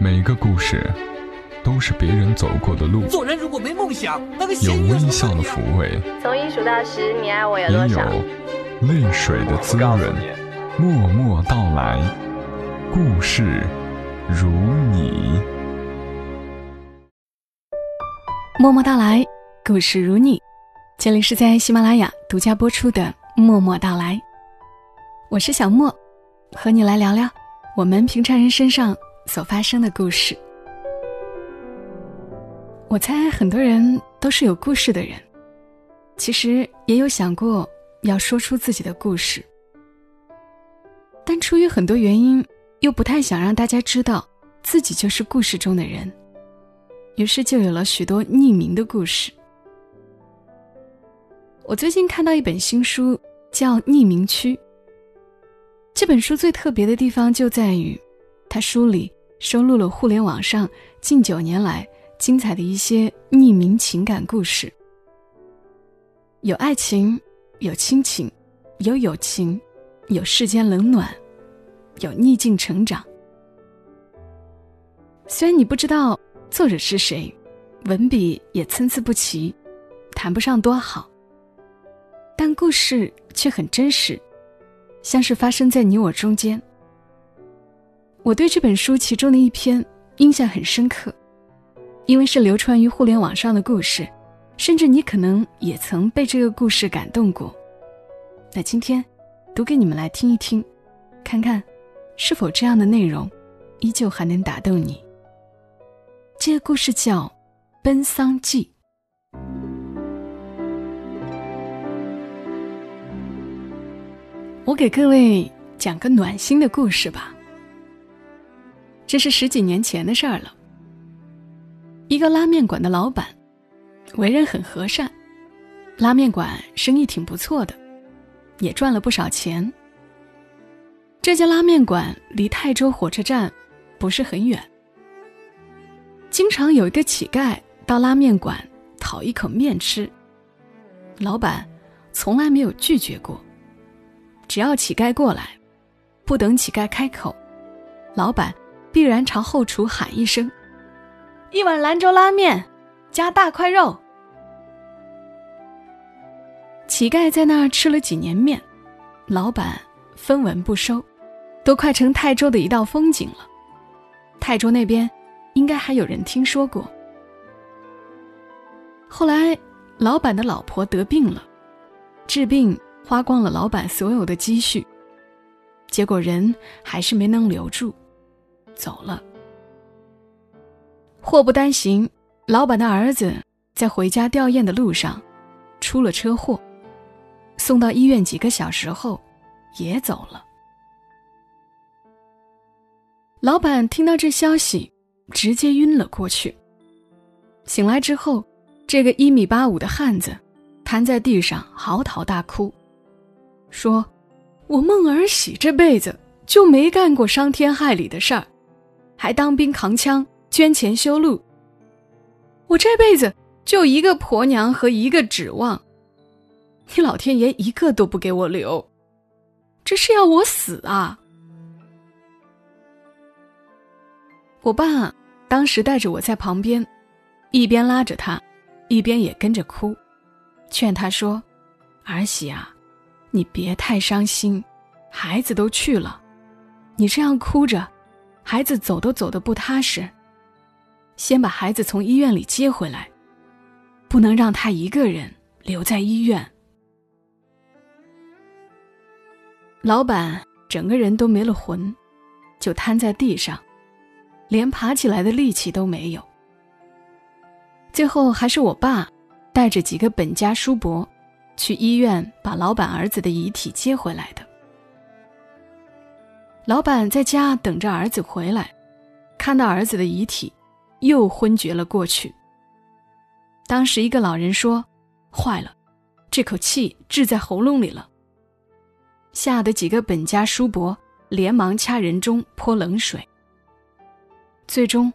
每个故事都是别人走过的路，做人如果没梦想，那个有微笑的抚慰，从一数到十，你爱我有也有多少？泪水的滋润。默默到来，故事如你。默默到来，故事如你。这里是在喜马拉雅独家播出的《默默到来》，我是小莫，和你来聊聊我们平常人身上所发生的故事。我猜很多人都是有故事的人，其实也有想过要说出自己的故事，但出于很多原因，又不太想让大家知道自己就是故事中的人。于是就有了许多匿名的故事。我最近看到一本新书，叫《匿名区》。这本书最特别的地方就在于，它书里收录了互联网上近九年来精彩的一些匿名情感故事，有爱情，有亲情，有友情，有世间冷暖，有逆境成长。虽然你不知道。作者是谁？文笔也参差不齐，谈不上多好。但故事却很真实，像是发生在你我中间。我对这本书其中的一篇印象很深刻，因为是流传于互联网上的故事，甚至你可能也曾被这个故事感动过。那今天，读给你们来听一听，看看是否这样的内容依旧还能打动你。这个故事叫《奔丧记》。我给各位讲个暖心的故事吧。这是十几年前的事儿了。一个拉面馆的老板，为人很和善，拉面馆生意挺不错的，也赚了不少钱。这家拉面馆离泰州火车站不是很远。经常有一个乞丐到拉面馆讨一口面吃，老板从来没有拒绝过。只要乞丐过来，不等乞丐开口，老板必然朝后厨喊一声：“一碗兰州拉面，加大块肉。”乞丐在那儿吃了几年面，老板分文不收，都快成泰州的一道风景了。泰州那边。应该还有人听说过。后来，老板的老婆得病了，治病花光了老板所有的积蓄，结果人还是没能留住，走了。祸不单行，老板的儿子在回家吊唁的路上出了车祸，送到医院几个小时后也走了。老板听到这消息。直接晕了过去。醒来之后，这个一米八五的汉子瘫在地上嚎啕大哭，说：“我孟儿喜这辈子就没干过伤天害理的事儿，还当兵扛枪捐钱修路。我这辈子就一个婆娘和一个指望，你老天爷一个都不给我留，这是要我死啊！”我爸。当时带着我在旁边，一边拉着他，一边也跟着哭，劝他说：“儿媳啊，你别太伤心，孩子都去了，你这样哭着，孩子走都走得不踏实。先把孩子从医院里接回来，不能让他一个人留在医院。”老板整个人都没了魂，就瘫在地上。连爬起来的力气都没有。最后还是我爸带着几个本家叔伯去医院把老板儿子的遗体接回来的。老板在家等着儿子回来，看到儿子的遗体，又昏厥了过去。当时一个老人说：“坏了，这口气滞在喉咙里了。”吓得几个本家叔伯连忙掐人中泼冷水。最终，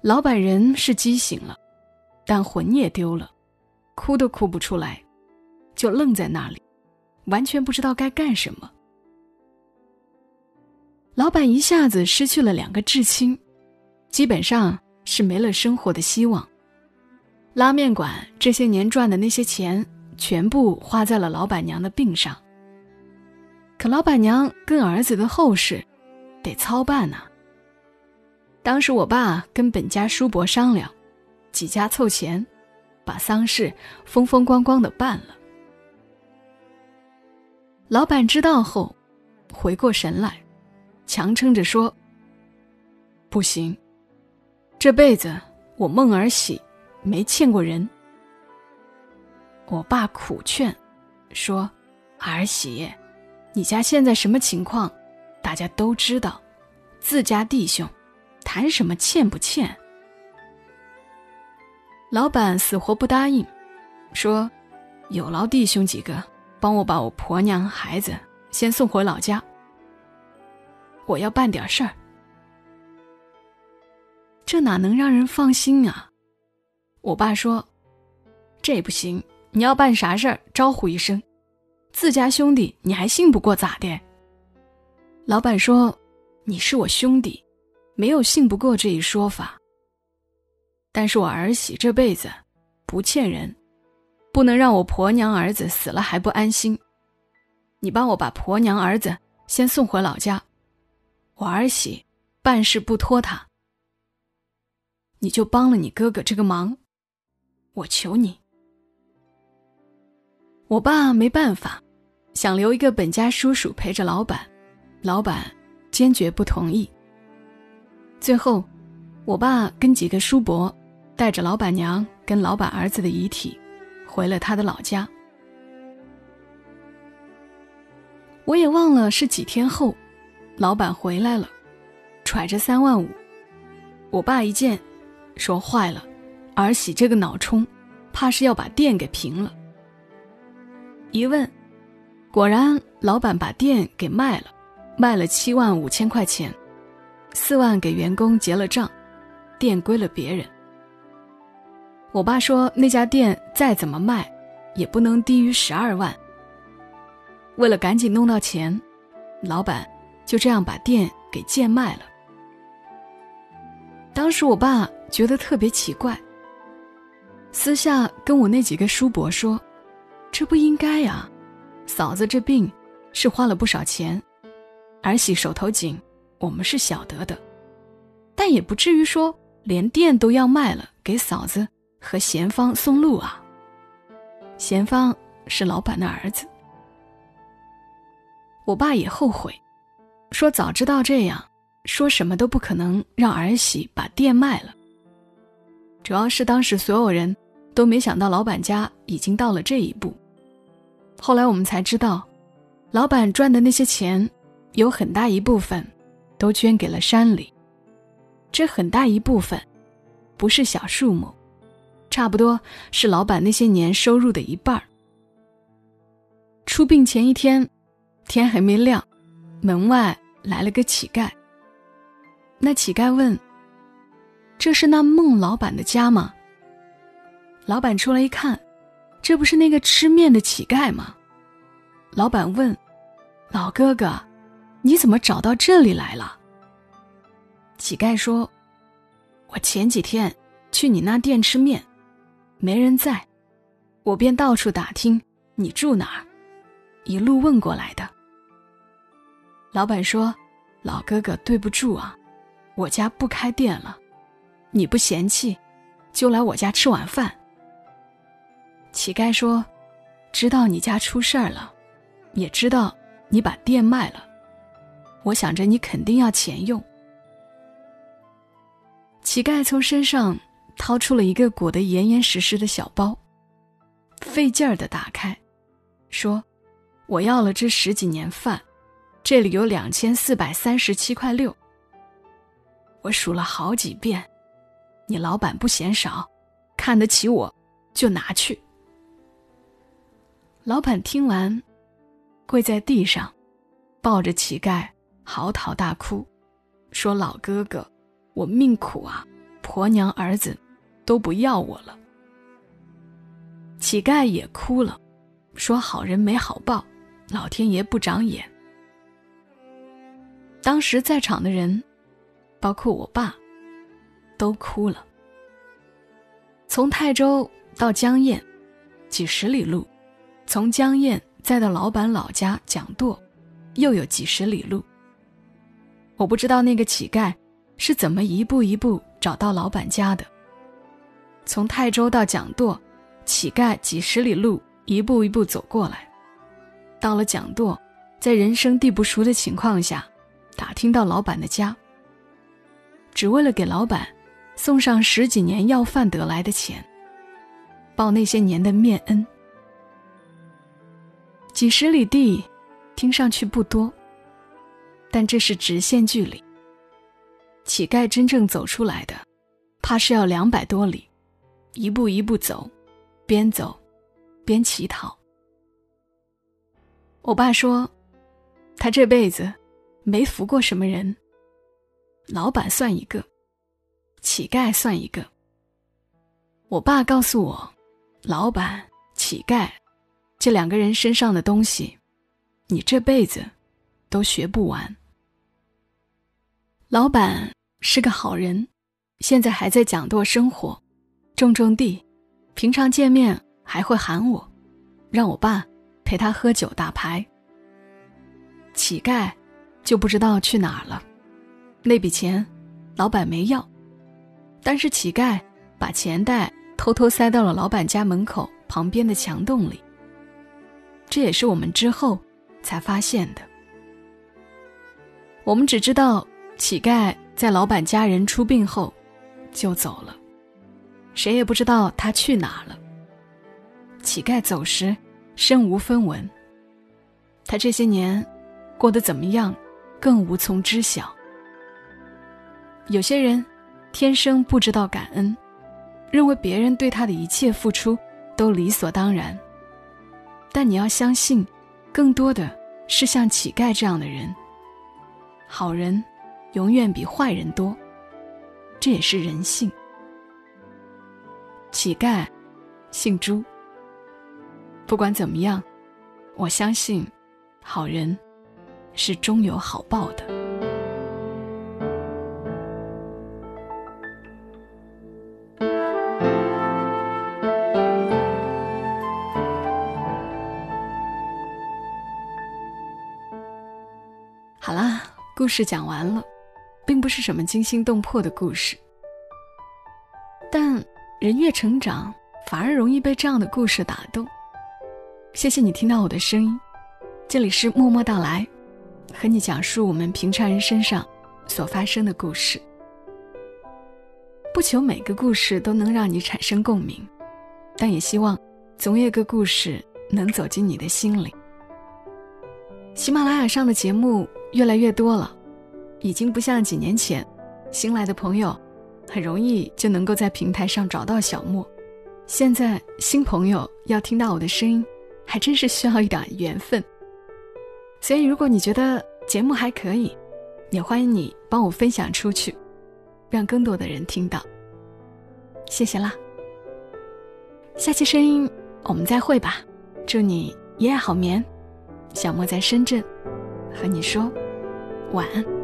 老板人是激醒了，但魂也丢了，哭都哭不出来，就愣在那里，完全不知道该干什么。老板一下子失去了两个至亲，基本上是没了生活的希望。拉面馆这些年赚的那些钱，全部花在了老板娘的病上。可老板娘跟儿子的后事，得操办呐。当时我爸跟本家叔伯商量，几家凑钱，把丧事风风光光的办了。老板知道后，回过神来，强撑着说：“不行，这辈子我孟儿喜。”没欠过人，我爸苦劝，说：“儿媳，你家现在什么情况，大家都知道，自家弟兄，谈什么欠不欠？”老板死活不答应，说：“有劳弟兄几个帮我把我婆娘孩子先送回老家，我要办点事儿。”这哪能让人放心啊？我爸说：“这不行，你要办啥事儿，招呼一声，自家兄弟你还信不过咋的？”老板说：“你是我兄弟，没有信不过这一说法。但是我儿媳这辈子不欠人，不能让我婆娘儿子死了还不安心。你帮我把婆娘儿子先送回老家，我儿媳办事不拖沓，你就帮了你哥哥这个忙。”我求你，我爸没办法，想留一个本家叔叔陪着老板，老板坚决不同意。最后，我爸跟几个叔伯带着老板娘跟老板儿子的遗体，回了他的老家。我也忘了是几天后，老板回来了，揣着三万五。我爸一见，说坏了。儿媳这个脑充，怕是要把店给平了。一问，果然老板把店给卖了，卖了七万五千块钱，四万给员工结了账，店归了别人。我爸说那家店再怎么卖，也不能低于十二万。为了赶紧弄到钱，老板就这样把店给贱卖了。当时我爸觉得特别奇怪。私下跟我那几个叔伯说：“这不应该呀，嫂子这病是花了不少钱，儿媳手头紧，我们是晓得的，但也不至于说连店都要卖了给嫂子和贤芳送路啊。贤芳是老板的儿子。”我爸也后悔，说早知道这样，说什么都不可能让儿媳把店卖了。主要是当时所有人。都没想到老板家已经到了这一步。后来我们才知道，老板赚的那些钱，有很大一部分都捐给了山里。这很大一部分，不是小数目，差不多是老板那些年收入的一半儿。出殡前一天，天还没亮，门外来了个乞丐。那乞丐问：“这是那孟老板的家吗？”老板出来一看，这不是那个吃面的乞丐吗？老板问：“老哥哥，你怎么找到这里来了？”乞丐说：“我前几天去你那店吃面，没人在，我便到处打听你住哪儿，一路问过来的。”老板说：“老哥哥，对不住啊，我家不开店了，你不嫌弃，就来我家吃晚饭。”乞丐说：“知道你家出事儿了，也知道你把店卖了，我想着你肯定要钱用。”乞丐从身上掏出了一个裹得严严实实的小包，费劲儿的打开，说：“我要了这十几年饭，这里有两千四百三十七块六。我数了好几遍，你老板不嫌少，看得起我，就拿去。”老板听完，跪在地上，抱着乞丐嚎啕大哭，说：“老哥哥，我命苦啊，婆娘儿子都不要我了。”乞丐也哭了，说：“好人没好报，老天爷不长眼。”当时在场的人，包括我爸，都哭了。从泰州到江堰，几十里路；从江堰再到老板老家蒋舵，又有几十里路。我不知道那个乞丐是怎么一步一步找到老板家的。从泰州到蒋舵，乞丐几十里路一步一步走过来，到了蒋舵，在人生地不熟的情况下，打听到老板的家，只为了给老板送上十几年要饭得来的钱，报那些年的面恩。几十里地，听上去不多。但这是直线距离。乞丐真正走出来的，怕是要两百多里，一步一步走，边走边乞讨。我爸说，他这辈子没服过什么人，老板算一个，乞丐算一个。我爸告诉我，老板、乞丐这两个人身上的东西，你这辈子都学不完。老板是个好人，现在还在讲舵生活，种种地，平常见面还会喊我，让我爸陪他喝酒打牌。乞丐就不知道去哪了，那笔钱老板没要，但是乞丐把钱袋偷偷塞到了老板家门口旁边的墙洞里。这也是我们之后才发现的。我们只知道。乞丐在老板家人出殡后，就走了，谁也不知道他去哪了。乞丐走时，身无分文。他这些年过得怎么样，更无从知晓。有些人天生不知道感恩，认为别人对他的一切付出都理所当然。但你要相信，更多的是像乞丐这样的人，好人。永远比坏人多，这也是人性。乞丐姓朱。不管怎么样，我相信，好人是终有好报的。好啦，故事讲完了。并不是什么惊心动魄的故事，但人越成长，反而容易被这样的故事打动。谢谢你听到我的声音，这里是默默到来，和你讲述我们平常人身上所发生的故事。不求每个故事都能让你产生共鸣，但也希望总有个故事能走进你的心里。喜马拉雅上的节目越来越多了。已经不像几年前，新来的朋友很容易就能够在平台上找到小莫。现在新朋友要听到我的声音，还真是需要一点缘分。所以，如果你觉得节目还可以，也欢迎你帮我分享出去，让更多的人听到。谢谢啦！下期声音我们再会吧。祝你一夜好眠。小莫在深圳，和你说晚安。